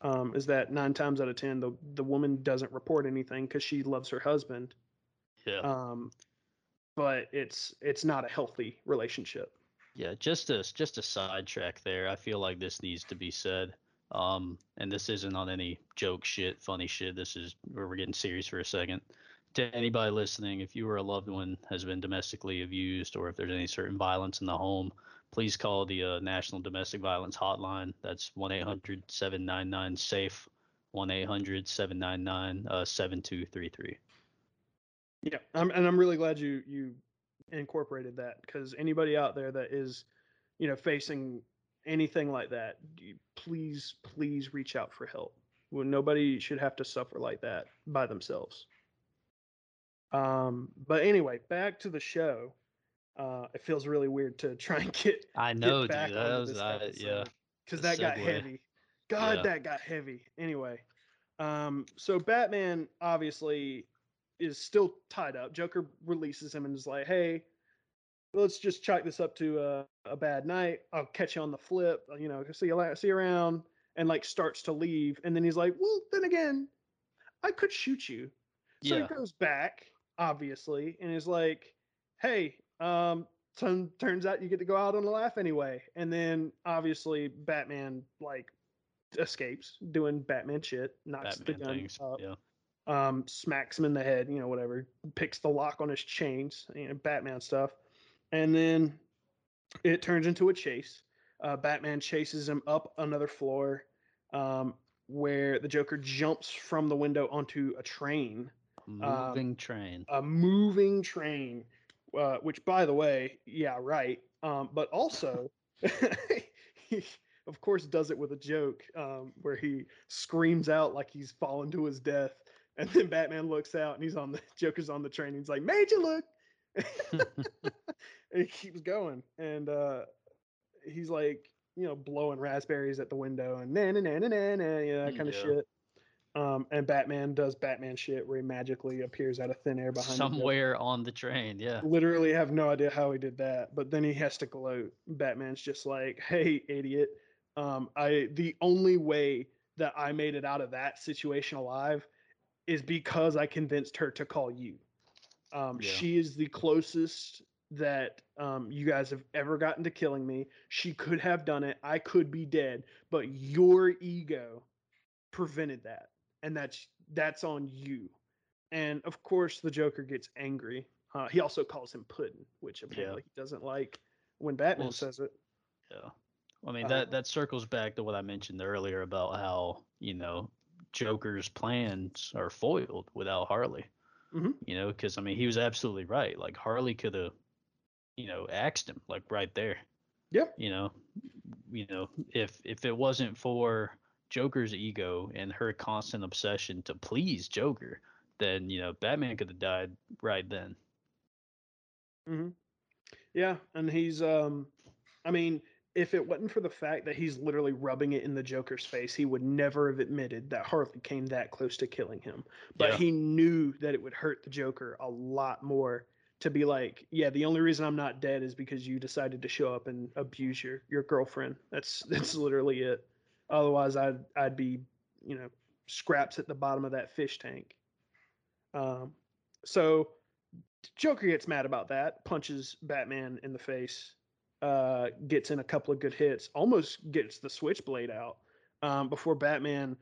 um, is that nine times out of ten the the woman doesn't report anything because she loves her husband. Yeah. um, but it's it's not a healthy relationship Yeah, just a just a sidetrack there. I feel like this needs to be said. Um, and this isn't on any joke shit, funny shit. This is where we're getting serious for a second. to anybody listening, if you or a loved one has been domestically abused, or if there's any certain violence in the home, please call the uh, National Domestic Violence Hotline. That's 1 800 799 SAFE, 1 800 799 7233. Yeah, I'm, and I'm really glad you you incorporated that because anybody out there that is, you know, facing anything like that, please please reach out for help. Well, nobody should have to suffer like that by themselves. Um, but anyway, back to the show. Uh, it feels really weird to try and get. I know, get dude. That was episode, yeah. because that got heavy. God, Yeah. that got heavy. Anyway, um, so Batman obviously is still tied up. Joker releases him and is like, "Hey, let's just chalk this up to a, a bad night. I'll catch you on the flip. You know, see you la- see you around." And like starts to leave, and then he's like, "Well, then again, I could shoot you." So Yeah. he goes back, obviously, and is like, "Hey, um, turn, turns out you get to go out on a laugh anyway." And then obviously Batman like escapes doing Batman shit, knocks Batman the gun things. up, Yeah. Um, smacks him in the head, you know, whatever, picks the lock on his chains, you know, Batman stuff, and then it turns into a chase. Uh, Batman chases him up another floor, um, where the Joker jumps from the window onto a train Um, Moving train. a moving train, uh, which, by the way, yeah, right. Um, but also, he, of course, does it with a joke um, where he screams out like he's fallen to his death, and then Batman looks out and he's on the Joker's on the train. He's like, "Made you look," and he keeps going, and uh, he's like, you know, blowing raspberries at the window and na na na na na, na you know, that kind of shit. Um, and Batman does Batman shit where he magically appears out of thin air behind. Somewhere on the train. Yeah. Literally have no idea how he did that, but then he has to gloat. Batman's just like, "Hey, idiot! Um, I the only way that I made it out of that situation alive is because I convinced her to call you. Um, Yeah. She is the closest that um, you guys have ever gotten to killing me. She could have done it. I could be dead, but your ego prevented that, and that's that's on you. And of course, the Joker gets angry. Uh, he also calls him Puddin, which apparently he doesn't like when Batman Well, says it. Yeah. I mean Uh, that that circles back to what I mentioned earlier about how, you know, Joker's plans are foiled without Harley. Mhm. You know, cuz I mean he was absolutely right. Like Harley could have you know, axed him like right there. Yeah. You know, you know, if if it wasn't for Joker's ego and her constant obsession to please Joker, then, you know, Batman could have died right then. hmm Yeah, and he's um, I mean, if it wasn't for the fact that he's literally rubbing it in the Joker's face, he would never have admitted that Harley came that close to killing him. But Yeah. he knew that it would hurt the Joker a lot more to be like, yeah, the only reason I'm not dead is because you decided to show up and abuse your your girlfriend. That's that's literally it. Otherwise, I'd I'd be, you know, scraps at the bottom of that fish tank. Um, so Joker gets mad about that, punches Batman in the face, uh, gets in a couple of good hits, almost gets the switchblade out um, before Batman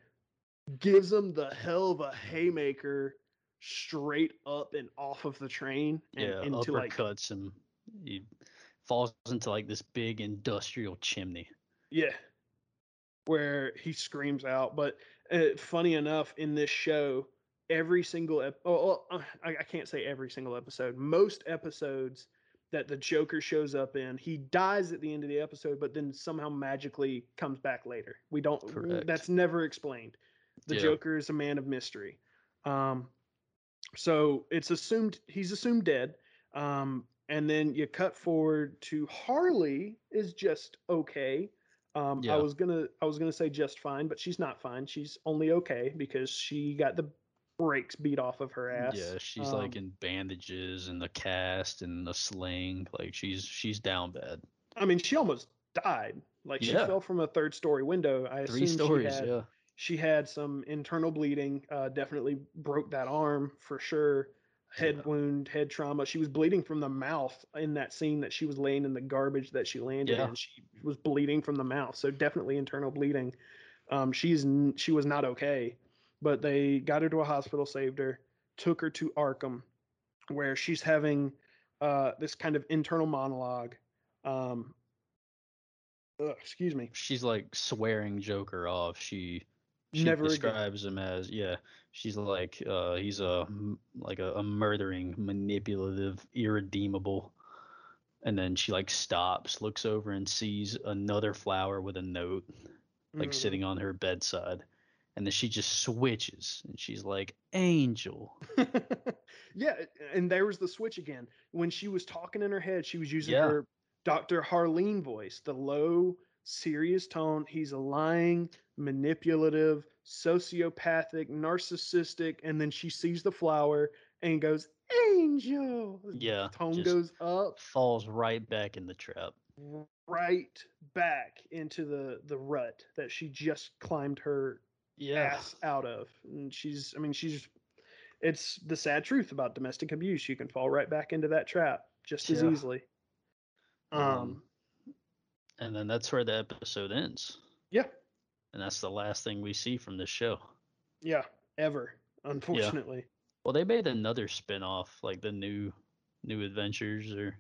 gives him the hell of a haymaker straight up and off of the train and yeah, into like uppercuts him. He falls into like this big industrial chimney. Yeah. Where he screams out. But uh, funny enough, in this show, every single ep- oh, oh, uh, I, I can't say every single episode. Most episodes that the Joker shows up in, he dies at the end of the episode, but then somehow magically comes back later. We don't. Correct. That's never explained. The Yeah. Joker is a man of mystery. Um, so it's assumed he's assumed dead. Um, and then you cut forward to Harley is just okay. Um, Yeah. I was gonna I was gonna say just fine, but she's not fine. She's only okay because she got the brakes beat off of her ass. Yeah, she's like Um, in bandages and the cast and the sling. Like she's she's down bad. I mean, she almost died. Like she Yeah. fell from a third story window. I Three assume stories. she had yeah. she had some internal bleeding. Uh, definitely broke that arm for sure. Head Yeah. wound, head trauma. She was bleeding from the mouth in that scene that she was laying in the garbage that she landed Yeah. in. She was bleeding from the mouth, so definitely internal bleeding. Um, she's n- she was not okay, but they got her to a hospital, saved her, took her to Arkham, where she's having uh, this kind of internal monologue. Um, ugh, excuse me. She's like swearing Joker off. She she Never again. describes him as yeah. She's like uh, he's a like a, a murdering, manipulative, irredeemable. And then she like stops, looks over, and sees another flower with a note like Mhm. sitting on her bedside. And then she just switches and she's like, Angel. yeah, and there was the switch again. When she was talking in her head, she was using Yeah. her Dr. Harleen voice, the low, serious tone. He's a lying, manipulative, sociopathic, narcissistic, and then she sees the flower and goes, Angel. The Yeah, Tone goes up falls right back in the trap. right back into the the rut that she just climbed her Yeah. ass out of. And she's, I mean, she's, it's the sad truth about domestic abuse. You can fall right back into that trap just as Yeah. easily. Um, Um, And then that's where the episode ends. yeah, And that's the last thing we see from this show. yeah, ever, unfortunately. Well, they made another spin-off, like the new new adventures or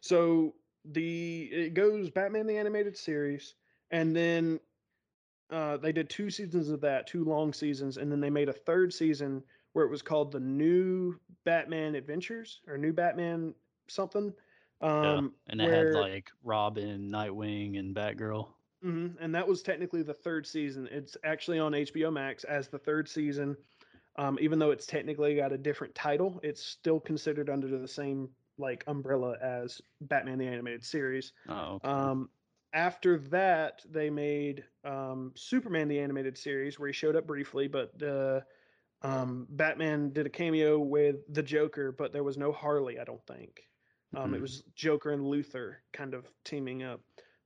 So the, it goes Batman the Animated Series, and then uh, they did two seasons of that, two long seasons, and then they made a third season where it was called the New Batman Adventures or New Batman something. Um, and it where- had like Robin, Nightwing, and Batgirl. hmm And that was technically the third season. It's actually on HBO Max as the third season. Um, even though it's technically got a different title, it's still considered under the same like umbrella as Batman the Animated Series. Oh, okay. Um, after that, they made um, Superman the Animated Series, where he showed up briefly, but uh, um, Batman did a cameo with the Joker, but there was no Harley, I don't think. Um, It Mhm. was Joker and Luthor kind of teaming up.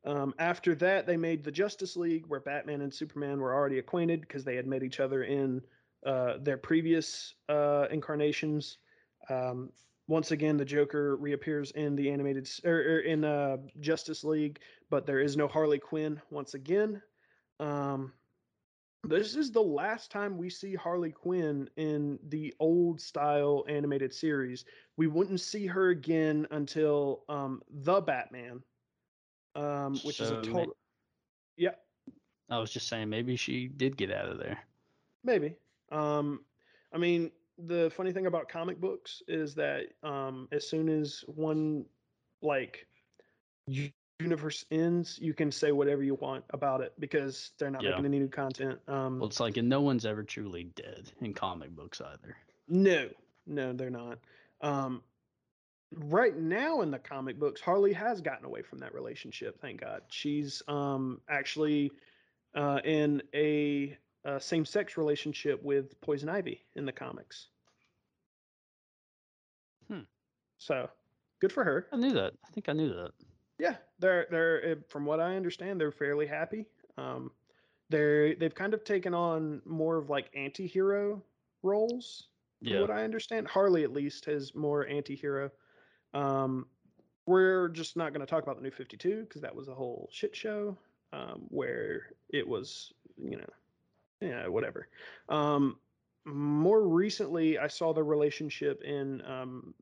Um, after that, they made the Justice League, where Batman and Superman were already acquainted because they had met each other in uh, their previous uh, incarnations. Um, once again, the Joker reappears in the animated or, or in uh, Justice League, but there is no Harley Quinn once again. Um, this is the last time we see Harley Quinn in the old style animated series. We wouldn't see her again until um, the Batman, um, which is So a ma- total. Yeah, I was just saying maybe she did get out of there. Maybe. Um, I mean, the funny thing about comic books is that um, as soon as one like universe ends, you can say whatever you want about it because they're not Yeah. making any new content. Um, Well, it's like, and no one's ever truly dead in comic books either. no, no, they're not. Um, right now in the comic books, Harley has gotten away from that relationship. Thank God. She's um, actually uh, in a, a same-sex relationship with Poison Ivy in the comics. Hmm. So good for her. I knew that. I think I knew that. Yeah, they're they're uh, from what I understand, they're fairly happy. Um, they're they've kind of taken on more of like anti-hero roles Yeah. what I understand. Harley, at least, has more anti-hero. Um, we're just not going to talk about the new 52 because that was a whole shit show um, where it was, you know, yeah, whatever. Um, more recently, I saw the relationship in um,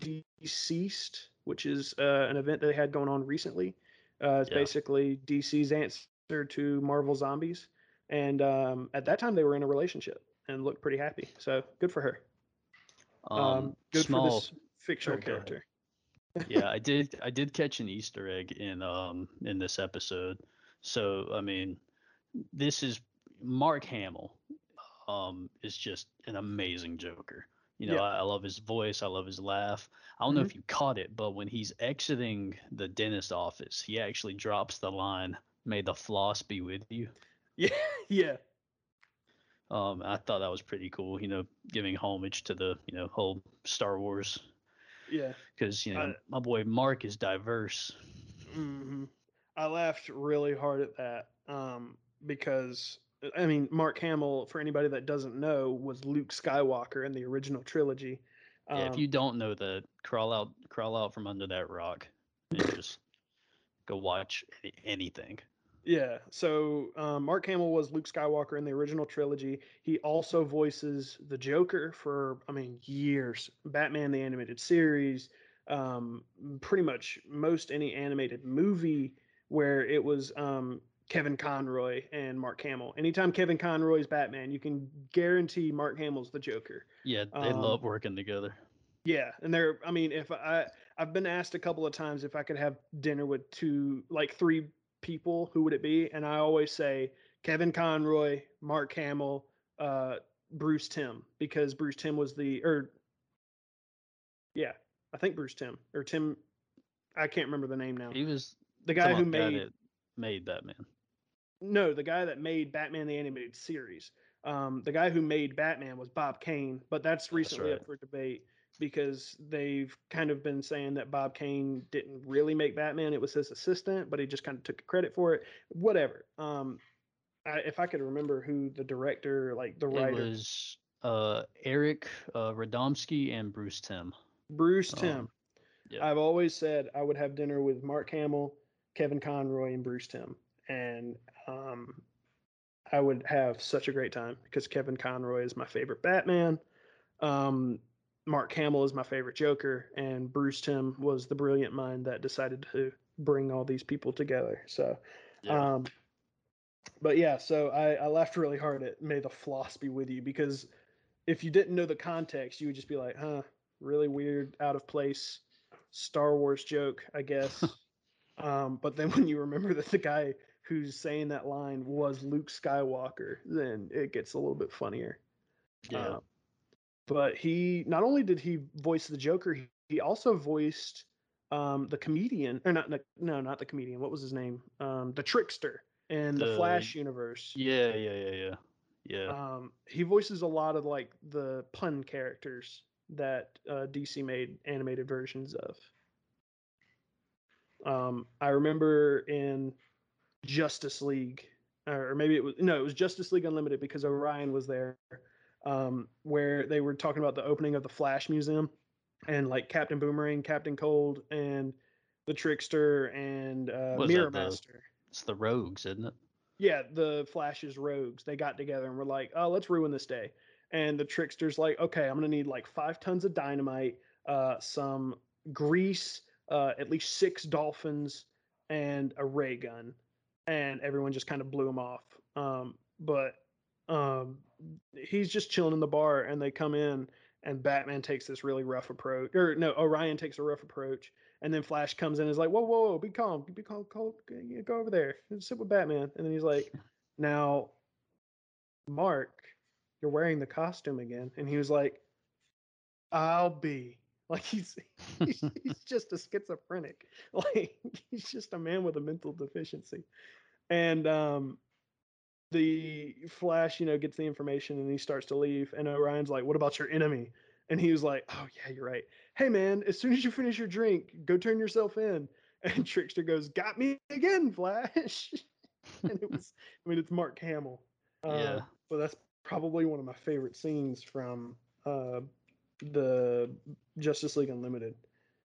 DCeased, which is uh, an event that they had going on recently. Uh, it's Yeah. basically DC's answer to Marvel Zombies. And um, at that time, they were in a relationship and looked pretty happy. So good for her. Um, Um, good small, for this fictional character. yeah, I did. I did catch an Easter egg in um in this episode. So I mean, this is Mark Hamill. Um, is just an amazing Joker. You know, Yeah. I, I love his voice. I love his laugh. I don't know if you caught it, but when he's exiting the dentist office, he actually drops the line, "May the floss be with you." Yeah, yeah, Um, I thought that was pretty cool. You know, giving homage to the you know whole Star Wars yeah. because you know Uh, my boy Mark is diverse. Mm-hmm. I laughed really hard at that um, because I mean Mark Hamill, for anybody that doesn't know, was Luke Skywalker in the original trilogy. Yeah, if Um, you don't know that, crawl out, crawl out from under that rock, and just go watch anything. Yeah. So um, Mark Hamill was Luke Skywalker in the original trilogy. He also voices the Joker for, I mean, years. Batman the animated series, um, pretty much most any animated movie where it was um, Kevin Conroy and Mark Hamill. Anytime Kevin Conroy's Batman, you can guarantee Mark Hamill's the Joker. Yeah, they Um, love working together. Yeah, and they're. I mean, if I I've been asked a couple of times if I could have dinner with two, like three people, who would it be? And I always say Kevin Conroy, Mark Hamill, uh, Bruce Timm, because Bruce Timm was the or. Yeah, I think Bruce Timm or Timm. I can't remember the name now. He was The guy who made it made Batman. No, the guy that made Batman the animated series. Um, the guy who made Batman was Bob Kane, but that's recently right. up for debate because they've kind of been saying that Bob Kane didn't really make Batman; it was his assistant, but he just kind of took credit for it. Whatever. Um, I, if I could remember who the director, like the writer, It was uh, Eric uh, Radomski and Bruce Timm. Bruce um, Timm. yeah. I've always said I would have dinner with Mark Hamill, Kevin Conroy, and Bruce Timm, and um, I would have such a great time because Kevin Conroy is my favorite Batman. Um, Mark Hamill is my favorite Joker, and Bruce Timm was the brilliant mind that decided to bring all these people together. So, Yeah. um, but yeah, so I, I laughed really hard at "May the Floss be with you" because if you didn't know the context, you would just be like, "Huh, really weird, out of place, Star Wars joke, I guess." um, but then when you remember that the guy who's saying that line was Luke Skywalker, then it gets a little bit funnier. yeah. Uh, but he not only did he voice the Joker, he, he also voiced um, the comedian, or not, no, not the comedian. What was his name? Um, the trickster in the, The- Flash universe. yeah, yeah, yeah, yeah, yeah. Um, he voices a lot of like the pun characters that uh, DC made animated versions of. Um, I remember in Justice League, or maybe it was no, it was Justice League Unlimited because Orion was there, um, where they were talking about the opening of the Flash Museum, and like Captain Boomerang, Captain Cold, and the Trickster and uh, Mirror the- Master. it's the Rogues, isn't it? Yeah, the Flash's rogues, they got together and were like, "Oh, let's ruin this day." And the trickster's like, "Okay, I'm gonna need like five tons of dynamite, uh, some grease, uh, at least six dolphins, and a ray gun." And everyone just kind of blew him off. Um, but um, he's just chilling in the bar, and they come in, and Batman takes this really rough approach, or no, Orion takes a rough approach, and then Flash comes in and is like, whoa, whoa, whoa, be calm, be calm, calm, go over there, and sit with Batman. And then he's like, now, Mark, you're wearing the costume again. And he was like, I'll be. Like he's he's, he's just a schizophrenic. Like he's just a man with a mental deficiency. And um the Flash, you know, gets the information and he starts to leave. And Orion's like, What about your enemy? And he was like, Oh, yeah, you're right. Hey, man, as soon as you finish your drink, go turn yourself in. And Trickster goes, Got me again, Flash. and it was, I mean, it's Mark Hamill. Yeah. Um, but that's probably one of my favorite scenes from uh, the Justice League Unlimited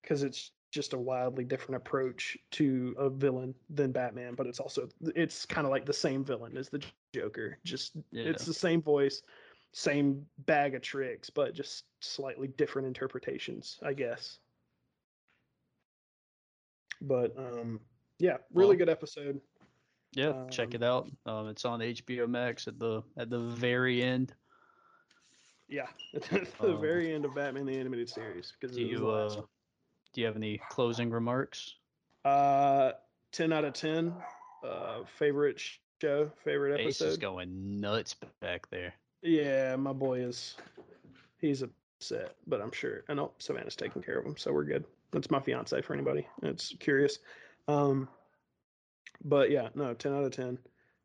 because it's just a wildly different approach to a villain than Batman, but it's also it's kind of like the same villain as the Joker. Just Yeah. it's the same voice, same bag of tricks, but just slightly different interpretations, I guess. But um yeah, really Well, good episode. Yeah, check Um, it out. Um, it's on HBO Max at the at the very end. Yeah, at the Um, very end of Batman the Animated Series because Do you uh, do you have any closing remarks? Uh, ten out of ten. Uh, favorite show, favorite episode? Ace is going nuts back there. Yeah, my boy is. He's upset, but I'm sure. I know Savannah's taking care of him, so we're good. That's my fiance for anybody that's curious. Um, but yeah, no, ten out of ten.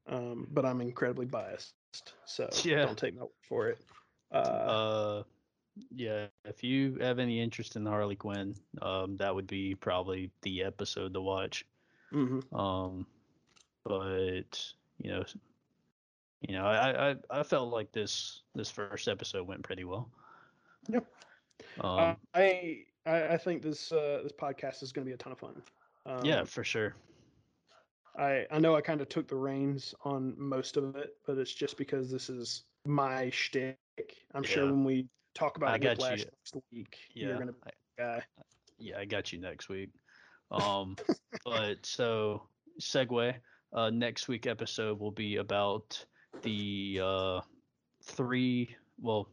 Um, but I'm incredibly biased, so Yeah. don't take my word for it. Uh, Uh, yeah, if you have any interest in Harley Quinn, um, that would be probably the episode to watch. mhm. Um, but you know, you know, I, I I felt like this this first episode went pretty well. Yep. Um, Uh, I, I think this uh, this podcast is going to be a ton of fun. Um, yeah, for sure. I I know I kind of took the reins on most of it, but it's just because this is my shtick. I'm sure when we talk about I got Whiplash you. next week, Yeah, you're gonna be I- guy. yeah, I got you next week. Um, but so segue. Uh, next week episode will be about the uh, three. Well,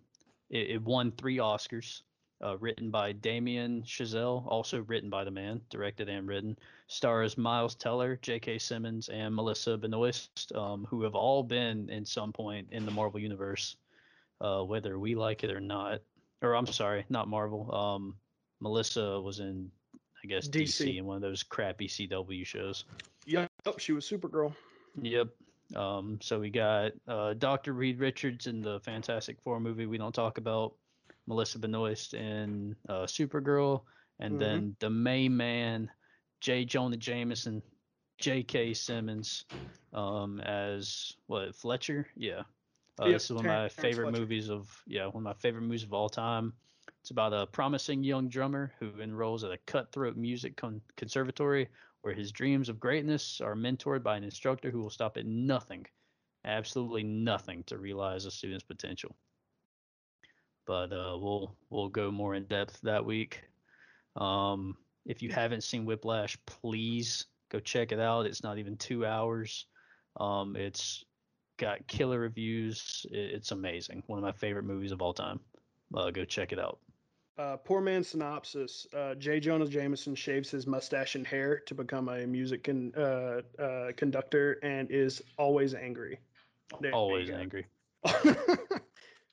it, it won three Oscars. Uh, written by Damien Chazelle, also written by the man, directed and written. Stars Miles Teller, J.K. Simmons, and Melissa Benoist, um, who have all been in some point in the Marvel universe, uh, whether we like it or not. Or I'm sorry, not Marvel. Um, Melissa was in, I guess, DC. DC. in one of those crappy CW shows. Yep, she was Supergirl. Yep. Um, so we got uh, Dr. Reed Richards in the Fantastic Four movie we don't talk about, Melissa Benoist in uh, Supergirl, and Mhm. then the main man, J. Jonah Jameson, J.K. Simmons, um, as what Fletcher? Yeah. Uh, this is one of my favorite Fletcher. movies of yeah one of my favorite movies of all time. It's about a promising young drummer who enrolls at a cutthroat music con- conservatory where his dreams of greatness are mentored by an instructor who will stop at nothing, absolutely nothing, to realize a student's potential. But uh, we'll we'll go more in depth that week. Um, if you haven't seen Whiplash, please go check it out. It's not even two hours. Um, it's got killer reviews. It's amazing. One of my favorite movies of all time. Uh, go check it out. Uh, poor man's synopsis: uh, J. Jonah Jameson shaves his mustache and hair to become a music con- uh, uh, conductor and is always angry. There Always angry.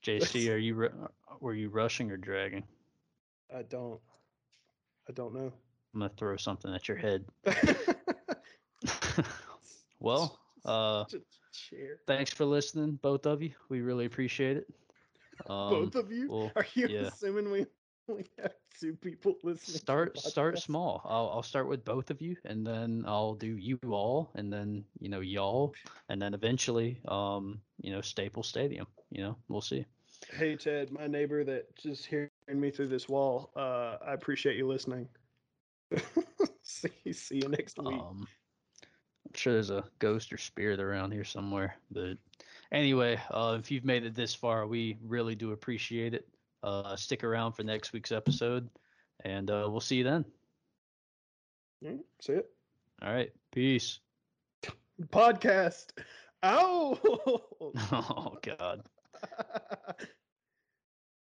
JC, are you ru- were you rushing or dragging? I don't. I don't know. I'm gonna throw something at your head. well, uh, Thanks for listening, both of you. We really appreciate it. Um, Both of you. well, Are you yeah. assuming we only have two people listening? start start small. I'll I'll start with both of you, and then I'll do you all, and then you know y'all, and then eventually, um, you know, Staples Stadium. You know, we'll see. Hey Ted, my neighbor that just hearing me through this wall. Uh, I appreciate you listening. see, see you next week. Um, sure there's a ghost or spirit around here somewhere. But anyway, uh, if you've made it this far, we really do appreciate it. Uh, stick around for next week's episode, and uh, we'll see you then. Mm, See it. All right, peace. Podcast. Ow! oh God.